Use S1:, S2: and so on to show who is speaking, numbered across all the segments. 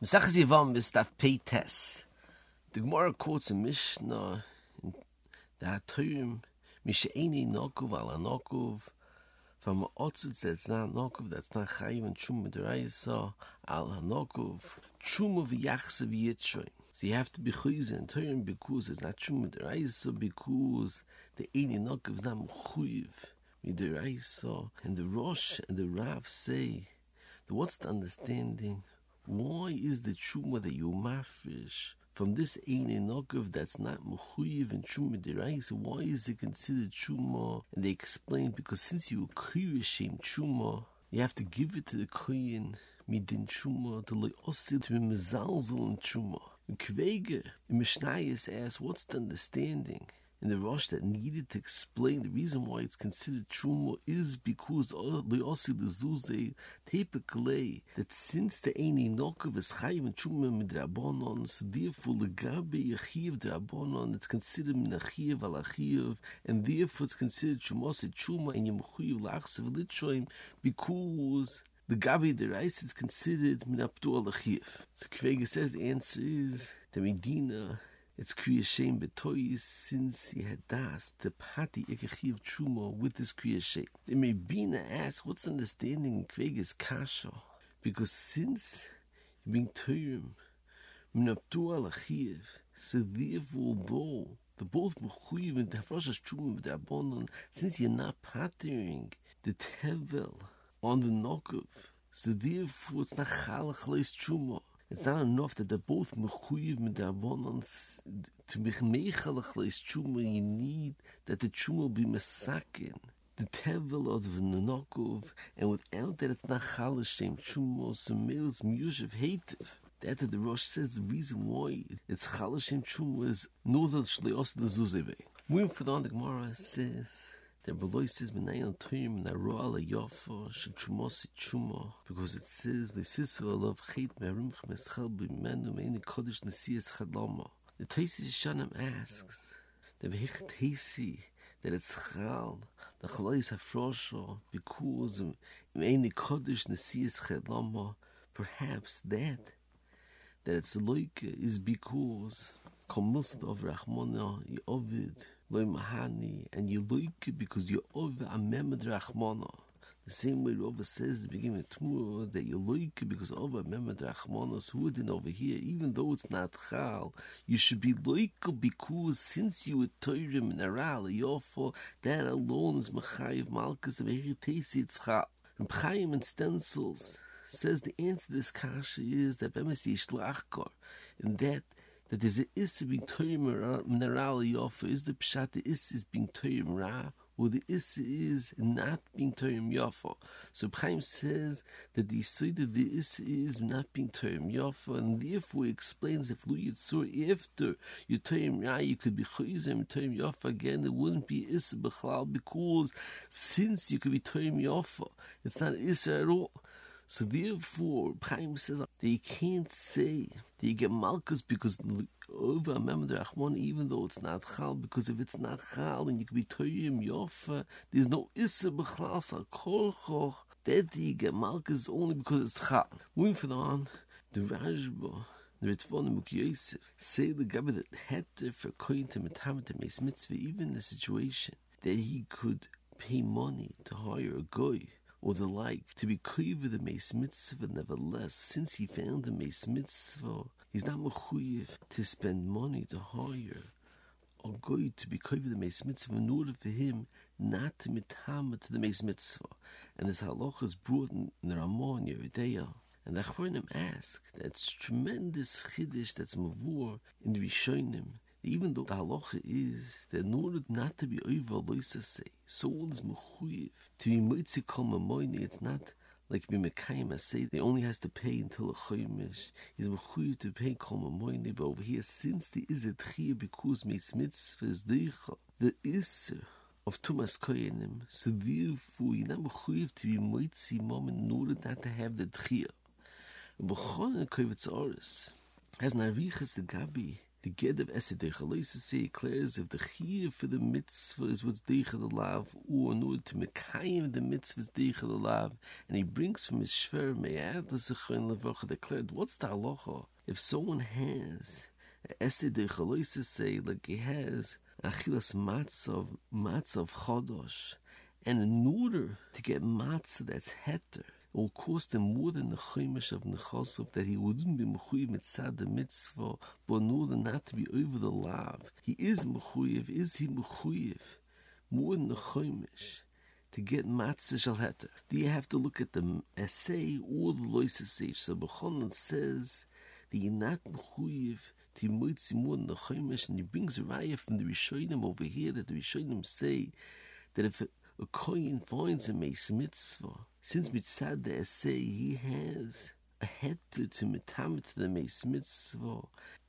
S1: Mesachas Yivam is Daf Pei Tes. The Gemara quotes a Mishnah in the Haturim, Mishe'eni Nokov ala Nokov, from a Otzitz that's not Nokov, that's not Chayiv and Chum Midraisa, ala Nokov, Chum of Yachsev Yitzroin. So you have to be Chuyze in Turim because it's not Chum Midraisa, because the Eni Nokov is not Mechuyiv Midraisa. And the Rosh and the Rav say, what's the understanding? Why is the truma that you mafresh from this ein enokav that's not mechuyev and truma deraisa? Why is it considered truma? And they explain because since you kirishim truma, you have to give it to the kohen midin truma to loy osid to be mezalzel truma. In Kvege, Mishnayis asks, what's the understanding? In the rush that needed to explain the reason why it's considered truma is because the also the zuze typically that since the any nokov is chayim and truma midrabanon, so therefore the gabe yachiv drabanon it's considered minachiv alachiv, and therefore it's considered truma truma and yemuchiv lachsev litroim because the Gabi the rice is considered minaptu alachiv. So Kvega says the answer is the Medina it's Kriya Shem Betoyis since he had das the party Ikechiv Truma with this Kriya Shem. The Mebina asks, what's understanding in Kvegas Kasha? Because since you're being Turim, Minaptu Alachiv, so therefore, although the both Mechuyiv and Tafrosha's Truma with Rabbanon, since you're not patterning the Tevel on the Nokov, so therefore it's not Chalach Leis Truma. It's not enough that they're both mechuyev abundance to be mechalach leis chuma. You need that the chuma be mesakin. The tevel of the nenokov, and without that, it's not chalashem chuma. Males miyushev hatev. That the Rosh says the reason why it's chalashem chuma is northern shleos the zuzebe. Moving further the Gemara says der beloys is mit nein tum na roale yofo shchumos chumo because it says the is a love hate me Bimenu Meini khal bim men um in kodish khadama the taste is shanam asks. The vich tasty that it's khal the khlois a frosho because um in the kodish nesis khadama perhaps that that it's like is because komust of rahmona yovid loy mahani, and you look because you over a memad rachmana. The same way Rova says the beginning of Tmur that you look because over memad rachmana, so who over here, even though it's not chal, you should be loik because since you were toirim in aral yofa, that alone is machayiv malchus of eritesi it's chal. And Chaim and stencils says the answer to this kasha is that bemes yishlachkor, and that that there's a is being toyim mineral yofa is the pshat the is is being toyim ra or the is is not being toyim yofa. So Chaim says that the that the is is not being toyim yofa, and therefore he explains if lu yitzur after you toyim ra you could be chayzim toyim yofa again it wouldn't be is bechlal because since you could be toyim yofa it's not is at all. So therefore, Chaim says that you can't say that you get Malchus because over a member Rahman, even though it's not Chal, because if it's not Chal and you can be Toyim Yofa, there's no Issa B'chlasa Kolchoch, that you get Malchus only because it's Chal. Moving on, the Rashba, the Ritvon and Yosef say the Gabba that to for coin to Metamet Mitzvah, even the situation that he could pay money to hire a guy or the like, to be koyiv the Meis Mitzvah, nevertheless, since he found the Meis Mitzvah, he's not mechuyev to spend money to hire or go to be koyiv the Meis Mitzvah in order for him not to mitama to the Meis Mitzvah. And this halach is brought in the Ramon Yeridea. And the Achronim ask, that's tremendous chiddush that's mavur in the Rishonim, even though the halacha is that in order not to be over loisa say, someone is mechuyev to be moitzi kol mamoini. It's not like b'mekayim say they only has to pay until a choymish. He's mechuyev to pay kol mamoini. But over here, since there is a tchiyah because meis mitzvah is deicha, the iser of Tumas Koyanim, so therefore you're not mechuyev to be moitzi mom in order not to have the tchiyah. B'chon koyvetz oris has narichas the gabi The get of Esed say declares if the chiyuv for the mitzvah is what's deichel alav, or in order to mekayim the mitzvah is deichel alav, and he brings from his shver me'ad l'sechon levacha declared, what's the halacha? If someone has Esed say like he has achilas matzov, matzov chodosh, and in order to get matzah that's heter, will cost him more than the chaimish of Nechosov that he wouldn't be mechuyev mitzad the mitzvah, but in order not to be over the lav. He is mechuyev, is he mechuyev, more than the chaimish to get matzah shal heter. Do you have to look at the essay or the loisasage? So Bechonon says that you're not mechuyev to moitzi more than the chaimish, and he brings a raya from the Rishonim over here that the Rishonim say that if a kohen finds a mitzvah, since mitzad the essay he has a head to, to mitamit to the mace mitzvah,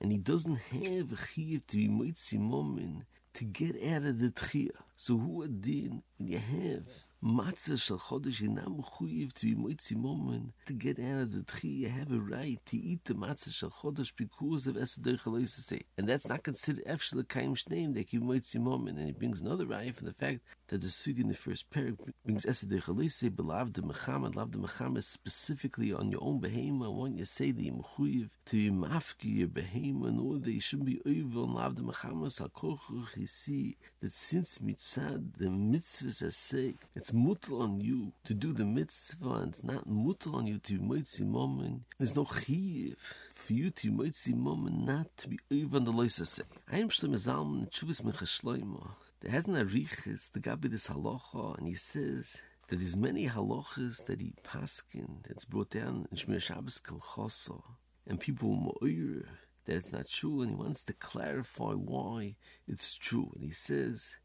S1: and he doesn't have a chiv to be moitzi to get out of the tchia. So who adin when you have matzah shel chodesh inam mechuyev to be moitzi momen to get out of the tree. You have a right to eat the matzah shel chodesh because of eseder say, and that's not considered efshel kaim shneim that you moitzi momen. And he brings another right from the fact that the sugi in the first parak brings eseder chalisei belav the mechamad, lav the mechamad specifically on your own behema. When you say that you mechuyev to be mafki your behema, that you shouldn't be over on lav the mechamad sakochuch. You see that since mitzad the mitzvahs are say it's mutal on you to do the mitzvah and it's not mutal on you to moitzi moment. There's no chiv for you to moitzi moment not to be over on the loisa say. I am shloim zalman chuvas mechashloima. There hasn't a riches, the gabi this halacha, and he says that there's many halachas that he paskin, that's brought down in Shmiras Shabbos Kehilchasa, and people mo'ir that it's not true, and he wants to clarify why it's true. And he says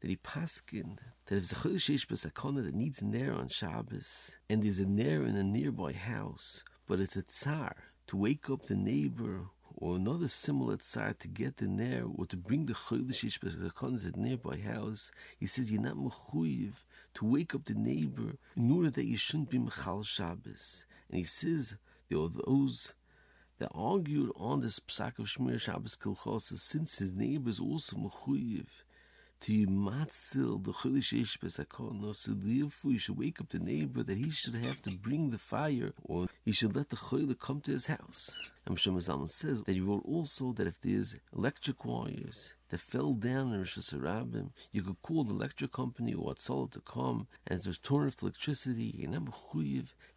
S1: that he paskin that if chodesh b'sakona that needs a nair on Shabbos, and there's a nair in a nearby house, but it's a tsar to wake up the neighbor or another similar tsar to get the nair or to bring the chodesh b'sakona to the nearby house, he says you're not mechuyev to wake up the neighbor in order that you shouldn't be mechal Shabbos. And he says there are those that argued on this psak of Shmiras Shabbos Kehilchasa since his neighbor is also mechuyev to matzil the chulish ish besakon, so therefore you should wake up the neighbor that he should have to bring the fire, or he should let the chayla come to his house. And Shlomo Zalman says that he wrote also that if there's electric wires that fell down in reshus harabim, you could call the electric company or Hatzalah to come, and there's torn off electricity, you're not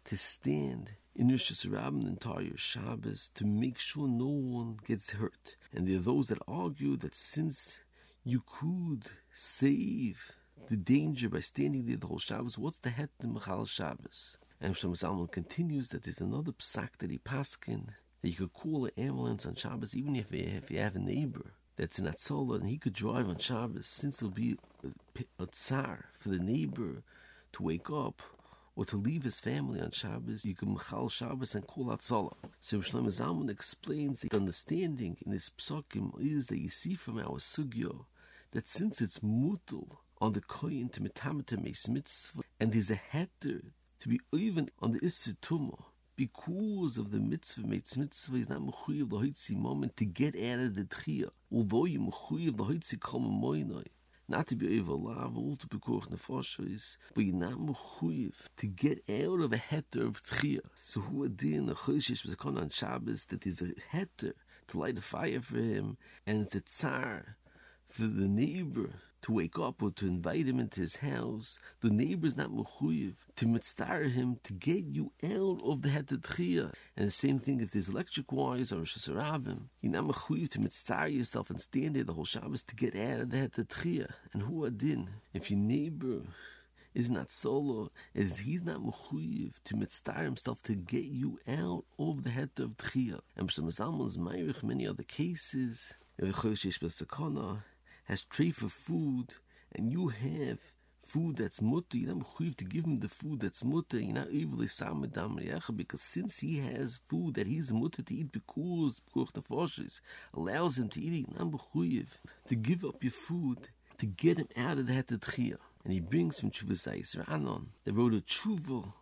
S1: to stand in reshus harabim entire Shabbos to make sure no one gets hurt. And there are those that argue that since you could save the danger by standing there the whole Shabbos. What's the head to Michal Shabbos? And Shlomo Zalman continues that there's another psak that he paskin that you could call an ambulance on Shabbos even if you, if you have a neighbor that's in Hatzolah and he could drive on Shabbos since it'll be a, tsar for the neighbor to wake up or to leave his family on Shabbos, you can Michal Shabbos and call Hatzalah. So Shlomo Zalman explains the understanding in his psakim is that you see from our sugyo that since it's mutal on the koyin to metamata mitzvah, and there's a heter to be even on the isser because of the mitzvah meitz mitzvah is not mechuyev the hoitzi moment to get out of the tchia, although you mechuyev the hoitzi kol moinoi. Not to be over love, all to be koch nefoshes, but you're not mechuyev to get out of a heter of tchia. So who adin a chodesh was on Shabbos that is a heter to light a fire for him, and it's a tsar for the neighbor to wake up or to invite him into his house, the neighbor is not mechuyev to mitzvah him to get you out of the hetetchia. And the same thing if there's electric wires or shasarabim, you're not mechuyev to mitzvah yourself and stand there the whole Shabbos to get out of the hetetchia. And who adin? If your neighbor is not solo, is he's not mechuyev to mitzvah himself to get you out of the head of tchia. And Mr. Zalman's many other cases, has tray for food and you have food that's mutter, you're not mechuyev to give him the food that's mutter, you're not samadam because since he has food that he's mutter to eat because Pekuch Nefoshes allows him to eat, you're not to give up your food to get him out of that tchiyah. And he brings from Chuvasais Ranon, they wrote a Chuva,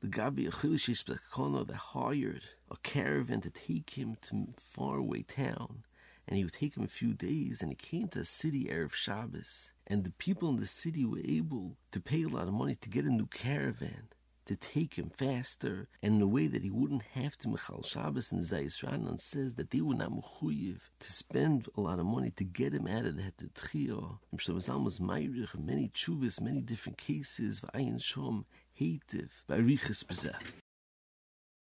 S1: the Gabi Achilles that hired a caravan to take him to faraway town and he would take him a few days, and he came to a city Erev Shabbos, and the people in the city were able to pay a lot of money to get a new caravan to take him faster and in a way that he wouldn't have to Michal Shabbos and Zayis Ranan says that they were not mechuyev to spend a lot of money to get him out of that trio. was many chuvas, many different cases, v'ayin shom, hativ, v'arichas bezeh.